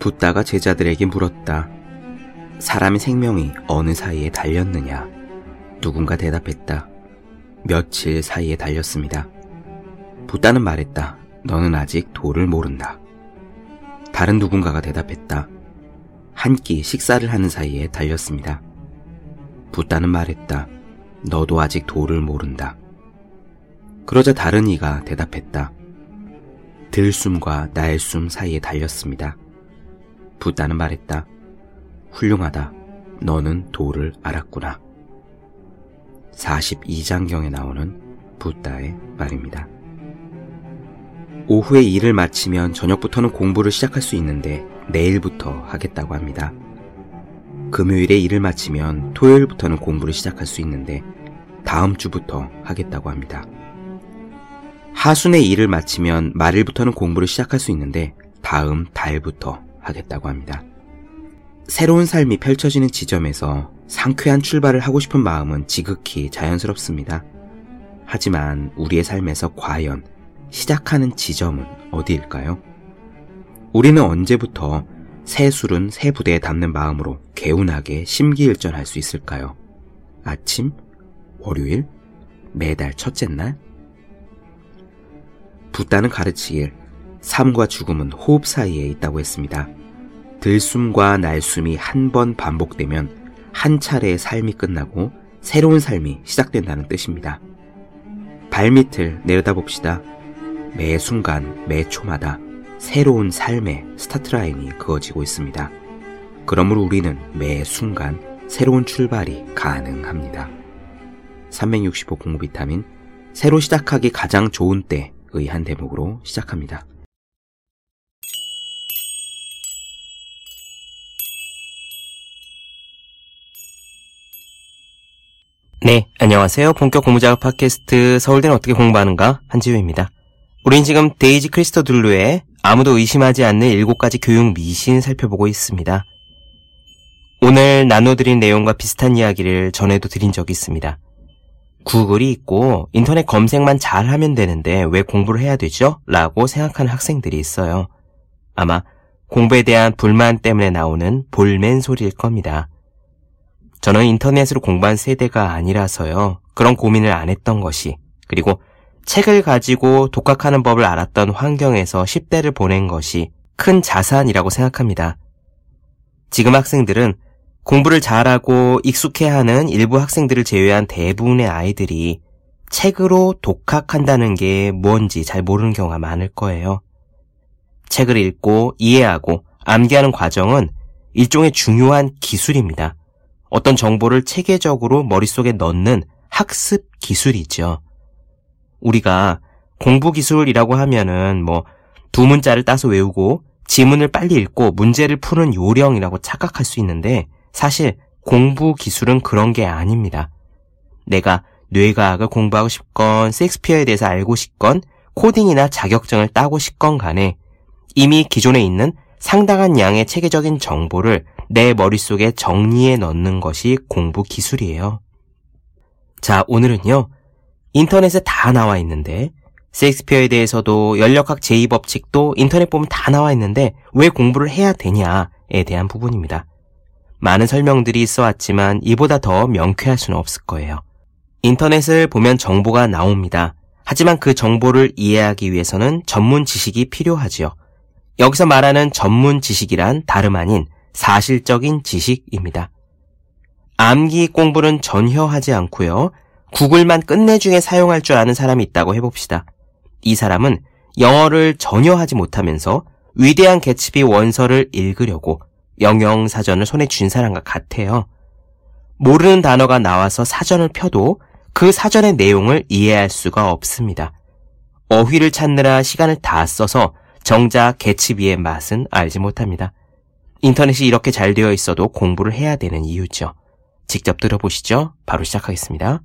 붓다가 제자들에게 물었다. 사람의 생명이 어느 사이에 달렸느냐? 누군가 대답했다. 며칠 사이에 달렸습니다. 붓다는 말했다. 너는 아직 도를 모른다. 다른 누군가가 대답했다. 한 끼 식사를 하는 사이에 달렸습니다. 붓다는 말했다. 너도 아직 도를 모른다. 그러자 다른 이가 대답했다. 들숨과 날숨 사이에 달렸습니다. 붓다는 말했다. 훌륭하다. 너는 도를 알았구나. 42장경에 나오는 붓다의 말입니다. 오후에 일을 마치면 저녁부터는 공부를 시작할 수 있는데 내일부터 하겠다고 합니다. 금요일에 일을 마치면 토요일부터는 공부를 시작할 수 있는데 다음 주부터 하겠다고 합니다. 하순에 일을 마치면 말일부터는 공부를 시작할 수 있는데 다음 달부터 하겠다고 합니다. 새로운 삶이 펼쳐지는 지점에서 상쾌한 출발을 하고 싶은 마음은 지극히 자연스럽습니다. 하지만 우리의 삶에서 과연 시작하는 지점은 어디일까요? 우리는 언제부터 새 술은 새 부대에 담는 마음으로 개운하게 심기일전할 수 있을까요? 아침? 월요일? 매달 첫째 날? 붓다는 가르치길 삶과 죽음은 호흡 사이에 있다고 했습니다. 들숨과 날숨이 한 번 반복되면 한 차례의 삶이 끝나고 새로운 삶이 시작된다는 뜻입니다. 발밑을 내려다 봅시다. 매 순간, 매 초마다 새로운 삶의 스타트라인이 그어지고 있습니다. 그러므로 우리는 매 순간 새로운 출발이 가능합니다. 365 공부 비타민 새로 시작하기 가장 좋은 때의 한 대목으로 시작합니다. 네, 안녕하세요. 본격 공부작업 팟캐스트 서울대는 어떻게 공부하는가 한지우입니다. 우린 지금 데이지 크리스토 둘루의 아무도 의심하지 않는 일곱 가지 교육 미신 살펴보고 있습니다. 오늘 나눠드린 내용과 비슷한 이야기를 전에도 드린 적이 있습니다. 구글이 있고 인터넷 검색만 잘 하면 되는데 왜 공부를 해야 되죠? 라고 생각하는 학생들이 있어요. 아마 공부에 대한 불만 때문에 나오는 볼멘 소리일 겁니다. 저는 인터넷으로 공부한 세대가 아니라서요. 그런 고민을 안 했던 것이, 그리고 책을 가지고 독학하는 법을 알았던 환경에서 10대를 보낸 것이 큰 자산이라고 생각합니다. 지금 학생들은 공부를 잘하고 익숙해하는 일부 학생들을 제외한 대부분의 아이들이 책으로 독학한다는 게 뭔지 잘 모르는 경우가 많을 거예요. 책을 읽고 이해하고 암기하는 과정은 일종의 중요한 기술입니다. 어떤 정보를 체계적으로 머릿속에 넣는 학습 기술이죠. 우리가 공부 기술이라고 하면은 뭐 두 문자를 따서 외우고 지문을 빨리 읽고 문제를 푸는 요령이라고 착각할 수 있는데 사실 공부 기술은 그런 게 아닙니다. 내가 뇌과학을 공부하고 싶건 섹스피어에 대해서 알고 싶건 코딩이나 자격증을 따고 싶건 간에 이미 기존에 있는 상당한 양의 체계적인 정보를 내 머릿속에 정리해 넣는 것이 공부 기술이에요. 자, 오늘은요. 인터넷에 다 나와 있는데 셰익스피어에 대해서도 연력학 제2법칙도 인터넷 보면 다 나와 있는데 왜 공부를 해야 되냐에 대한 부분입니다. 많은 설명들이 있어 왔지만 이보다 더 명쾌할 수는 없을 거예요. 인터넷을 보면 정보가 나옵니다. 하지만 그 정보를 이해하기 위해서는 전문 지식이 필요하지요. 여기서 말하는 전문 지식이란 다름 아닌 사실적인 지식입니다. 암기 공부는 전혀 하지 않고요. 구글만 끝내중에 사용할 줄 아는 사람이 있다고 해봅시다. 이 사람은 영어를 전혀 하지 못하면서 위대한 개츠비 원서를 읽으려고 영영사전을 손에 쥔 사람과 같아요. 모르는 단어가 나와서 사전을 펴도 그 사전의 내용을 이해할 수가 없습니다. 어휘를 찾느라 시간을 다 써서 정작 개츠비의 맛은 알지 못합니다. 인터넷이 이렇게 잘 되어 있어도 공부를 해야 되는 이유죠. 직접 들어보시죠. 바로 시작하겠습니다.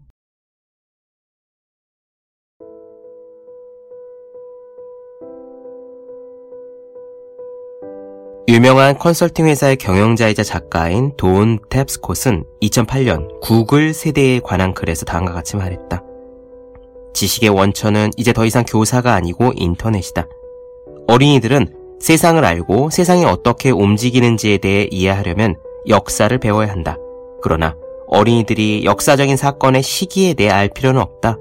유명한 컨설팅 회사의 경영자이자 작가인 돈 탭스콧은 2008년 구글 세대에 관한 글에서 다음과 같이 말했다. 지식의 원천은 이제 더 이상 교사가 아니고 인터넷이다. 어린이들은 세상을 알고 세상이 어떻게 움직이는지에 대해 이해하려면 역사를 배워야 한다. 그러나 어린이들이 역사적인 사건의 시기에 대해 알 필요는 없다.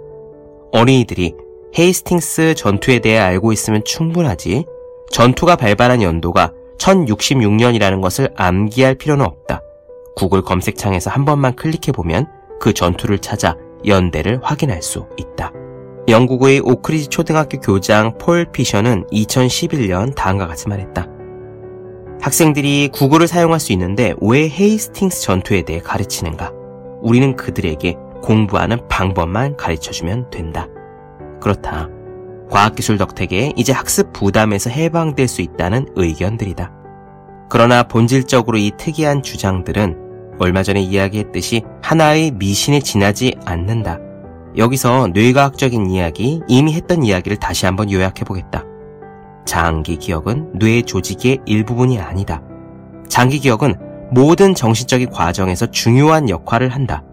어린이들이 헤이스팅스 전투에 대해 알고 있으면 충분하지 전투가 발발한 연도가 1066년이라는 것을 암기할 필요는 없다. 구글 검색창에서 한 번만 클릭해보면 그 전투를 찾아 연대를 확인할 수 있다. 영국의 오크리지 초등학교 교장 폴 피셔는 2011년 다음과 같이 말했다. 학생들이 구글을 사용할 수 있는데 왜 헤이스팅스 전투에 대해 가르치는가? 우리는 그들에게 공부하는 방법만 가르쳐주면 된다. 그렇다. 과학기술 덕택에 이제 학습 부담에서 해방될 수 있다는 의견들이다. 그러나 본질적으로 이 특이한 주장들은 얼마 전에 이야기했듯이 하나의 미신에 지나지 않는다. 여기서 뇌과학적인 이야기, 이미 했던 이야기를 다시 한번 요약해보겠다. 장기 기억은 뇌 조직의 일부분이 아니다. 장기 기억은 모든 정신적인 과정에서 중요한 역할을 한다.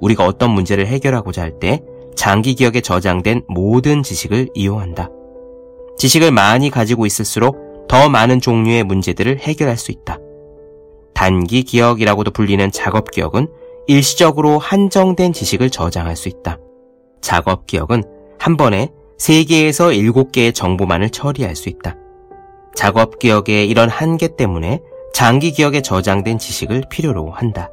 우리가 어떤 문제를 해결하고자 할 때 장기 기억에 저장된 모든 지식을 이용한다. 지식을 많이 가지고 있을수록 더 많은 종류의 문제들을 해결할 수 있다. 단기 기억이라고도 불리는 작업 기억은 일시적으로 한정된 지식을 저장할 수 있다. 작업 기억은 한 번에 3개에서 7개의 정보만을 처리할 수 있다. 작업 기억의 이런 한계 때문에 장기 기억에 저장된 지식을 필요로 한다.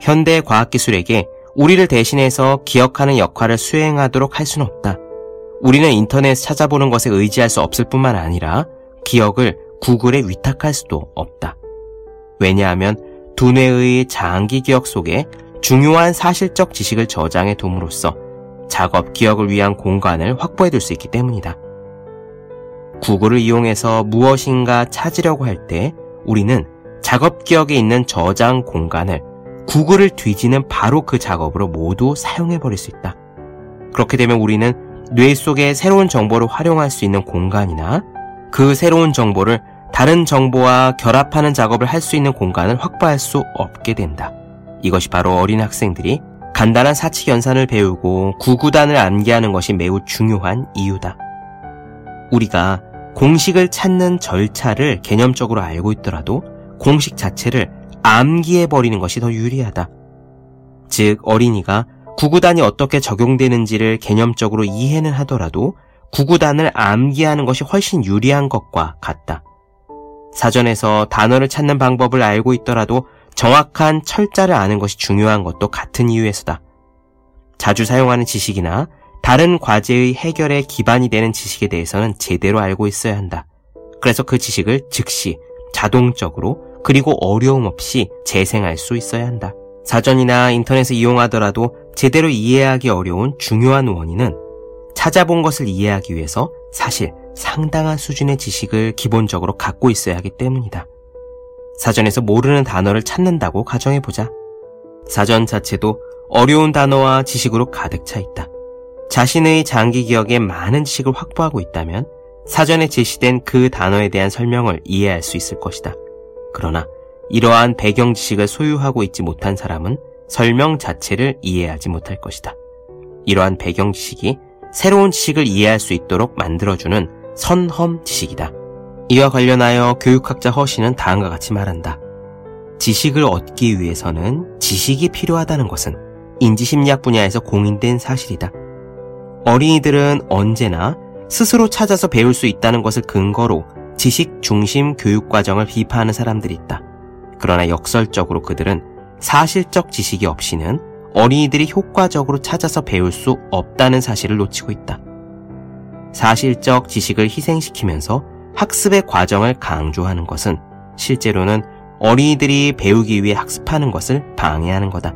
현대 과학기술에게 우리를 대신해서 기억하는 역할을 수행하도록 할 수는 없다. 우리는 인터넷 찾아보는 것에 의지할 수 없을 뿐만 아니라 기억을 구글에 위탁할 수도 없다. 왜냐하면 두뇌의 장기 기억 속에 중요한 사실적 지식을 저장해 둠으로써 작업 기억을 위한 공간을 확보해 둘 수 있기 때문이다. 구글을 이용해서 무엇인가 찾으려고 할 때 우리는 작업 기억에 있는 저장 공간을 구글을 뒤지는 바로 그 작업으로 모두 사용해 버릴 수 있다. 그렇게 되면 우리는 뇌 속에 새로운 정보를 활용할 수 있는 공간이나 그 새로운 정보를 다른 정보와 결합하는 작업을 할 수 있는 공간을 확보할 수 없게 된다. 이것이 바로 어린 학생들이 간단한 사칙 연산을 배우고 구구단을 암기하는 것이 매우 중요한 이유다. 우리가 공식을 찾는 절차를 개념적으로 알고 있더라도 공식 자체를 암기해버리는 것이 더 유리하다. 즉, 어린이가 구구단이 어떻게 적용되는지를 개념적으로 이해는 하더라도 구구단을 암기하는 것이 훨씬 유리한 것과 같다. 사전에서 단어를 찾는 방법을 알고 있더라도 정확한 철자를 아는 것이 중요한 것도 같은 이유에서다. 자주 사용하는 지식이나 다른 과제의 해결에 기반이 되는 지식에 대해서는 제대로 알고 있어야 한다. 그래서 그 지식을 즉시 자동적으로 그리고 어려움 없이 재생할 수 있어야 한다. 사전이나 인터넷을 이용하더라도 제대로 이해하기 어려운 중요한 원인은 찾아본 것을 이해하기 위해서 사실 상당한 수준의 지식을 기본적으로 갖고 있어야 하기 때문이다. 사전에서 모르는 단어를 찾는다고 가정해보자. 사전 자체도 어려운 단어와 지식으로 가득 차 있다. 자신의 장기 기억에 많은 지식을 확보하고 있다면 사전에 제시된 그 단어에 대한 설명을 이해할 수 있을 것이다. 그러나 이러한 배경 지식을 소유하고 있지 못한 사람은 설명 자체를 이해하지 못할 것이다. 이러한 배경 지식이 새로운 지식을 이해할 수 있도록 만들어주는 선험 지식이다. 이와 관련하여 교육학자 허신은 다음과 같이 말한다. 지식을 얻기 위해서는 지식이 필요하다는 것은 인지심리학 분야에서 공인된 사실이다. 어린이들은 언제나 스스로 찾아서 배울 수 있다는 것을 근거로 지식 중심 교육 과정을 비판하는 사람들이 있다. 그러나 역설적으로 그들은 사실적 지식이 없이는 어린이들이 효과적으로 찾아서 배울 수 없다는 사실을 놓치고 있다. 사실적 지식을 희생시키면서 학습의 과정을 강조하는 것은 실제로는 어린이들이 배우기 위해 학습하는 것을 방해하는 거다.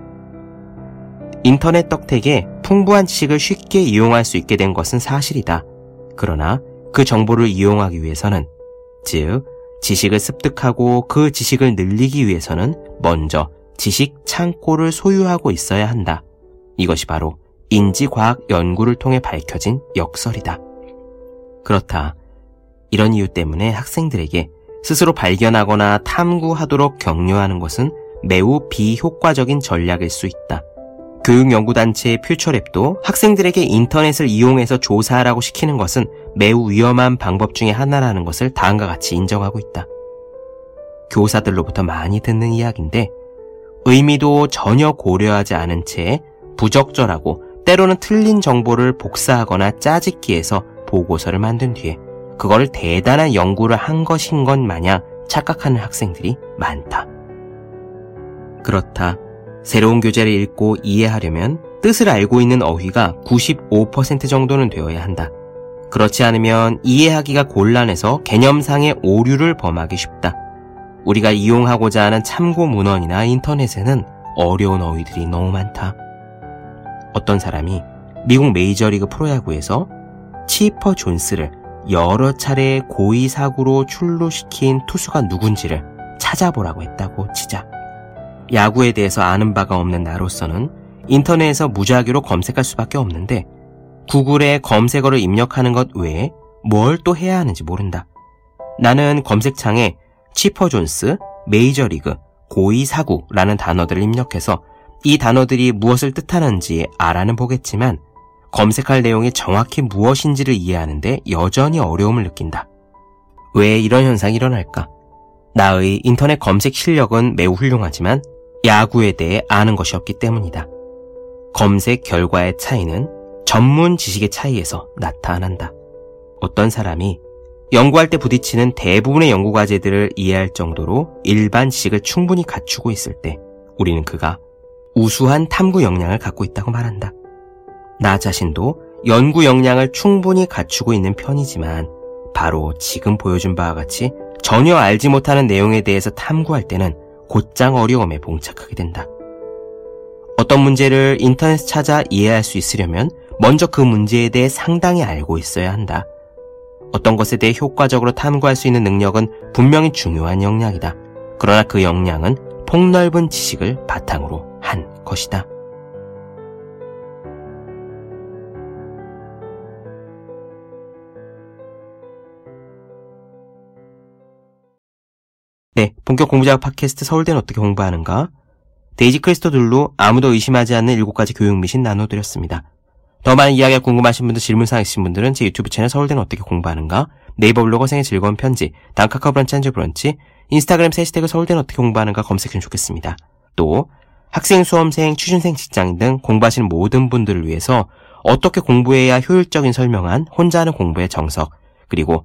인터넷 덕택에 풍부한 지식을 쉽게 이용할 수 있게 된 것은 사실이다. 그러나 그 정보를 이용하기 위해서는, 즉, 지식을 습득하고 그 지식을 늘리기 위해서는 먼저 지식 창고를 소유하고 있어야 한다. 이것이 바로 인지과학 연구를 통해 밝혀진 역설이다. 그렇다. 이런 이유 때문에 학생들에게 스스로 발견하거나 탐구하도록 격려하는 것은 매우 비효과적인 전략일 수 있다. 교육연구단체 퓨처랩도 학생들에게 인터넷을 이용해서 조사하라고 시키는 것은 매우 위험한 방법 중의 하나라는 것을 다음과 같이 인정하고 있다. 교사들로부터 많이 듣는 이야기인데 의미도 전혀 고려하지 않은 채 부적절하고 때로는 틀린 정보를 복사하거나 짜집기해서 보고서를 만든 뒤에 그거를 대단한 연구를 한 것인 것 마냥 착각하는 학생들이 많다. 그렇다. 새로운 교재를 읽고 이해하려면 뜻을 알고 있는 어휘가 95% 정도는 되어야 한다. 그렇지 않으면 이해하기가 곤란해서 개념상의 오류를 범하기 쉽다. 우리가 이용하고자 하는 참고 문헌이나 인터넷에는 어려운 어휘들이 너무 많다. 어떤 사람이 미국 메이저리그 프로야구에서 치퍼 존스를 여러 차례 고의 사구로 출루시킨 투수가 누군지를 찾아보라고 했다고 치자. 야구에 대해서 아는 바가 없는 나로서는 인터넷에서 무작위로 검색할 수밖에 없는데 구글에 검색어를 입력하는 것 외에 뭘 또 해야 하는지 모른다. 나는 검색창에 치퍼 존스, 메이저리그, 고의 사구라는 단어들을 입력해서 이 단어들이 무엇을 뜻하는지 알아는 보겠지만 검색할 내용이 정확히 무엇인지를 이해하는데 여전히 어려움을 느낀다. 왜 이런 현상이 일어날까? 나의 인터넷 검색 실력은 매우 훌륭하지만 야구에 대해 아는 것이 없기 때문이다. 검색 결과의 차이는 전문 지식의 차이에서 나타난다. 어떤 사람이 연구할 때 부딪히는 대부분의 연구 과제들을 이해할 정도로 일반 지식을 충분히 갖추고 있을 때 우리는 그가 우수한 탐구 역량을 갖고 있다고 말한다. 나 자신도 연구 역량을 충분히 갖추고 있는 편이지만 바로 지금 보여준 바와 같이 전혀 알지 못하는 내용에 대해서 탐구할 때는 곧장 어려움에 봉착하게 된다. 어떤 문제를 인터넷 찾아 이해할 수 있으려면 먼저 그 문제에 대해 상당히 알고 있어야 한다. 어떤 것에 대해 효과적으로 탐구할 수 있는 능력은 분명히 중요한 역량이다. 그러나 그 역량은 폭넓은 지식을 바탕으로 한 것이다. 네, 본격 공부작업 팟캐스트 서울대는 어떻게 공부하는가? 데이지 크리스토둘루 아무도 의심하지 않는 7가지 교육 미신 나눠드렸습니다. 더 많은 이야기가 궁금하신 분들, 질문사항 있으신 분들은 제 유튜브 채널 서울대는 어떻게 공부하는가? 네이버 블로그 생의 즐거운 편지, 다음 카카오 브런치 한줄 브런치, 인스타그램 해시태그 서울대는 어떻게 공부하는가 검색해주면 좋겠습니다. 또 학생, 수험생, 취준생, 직장인 등 공부하시는 모든 분들을 위해서 어떻게 공부해야 효율적인지 설명한 혼자 하는 공부의 정석, 그리고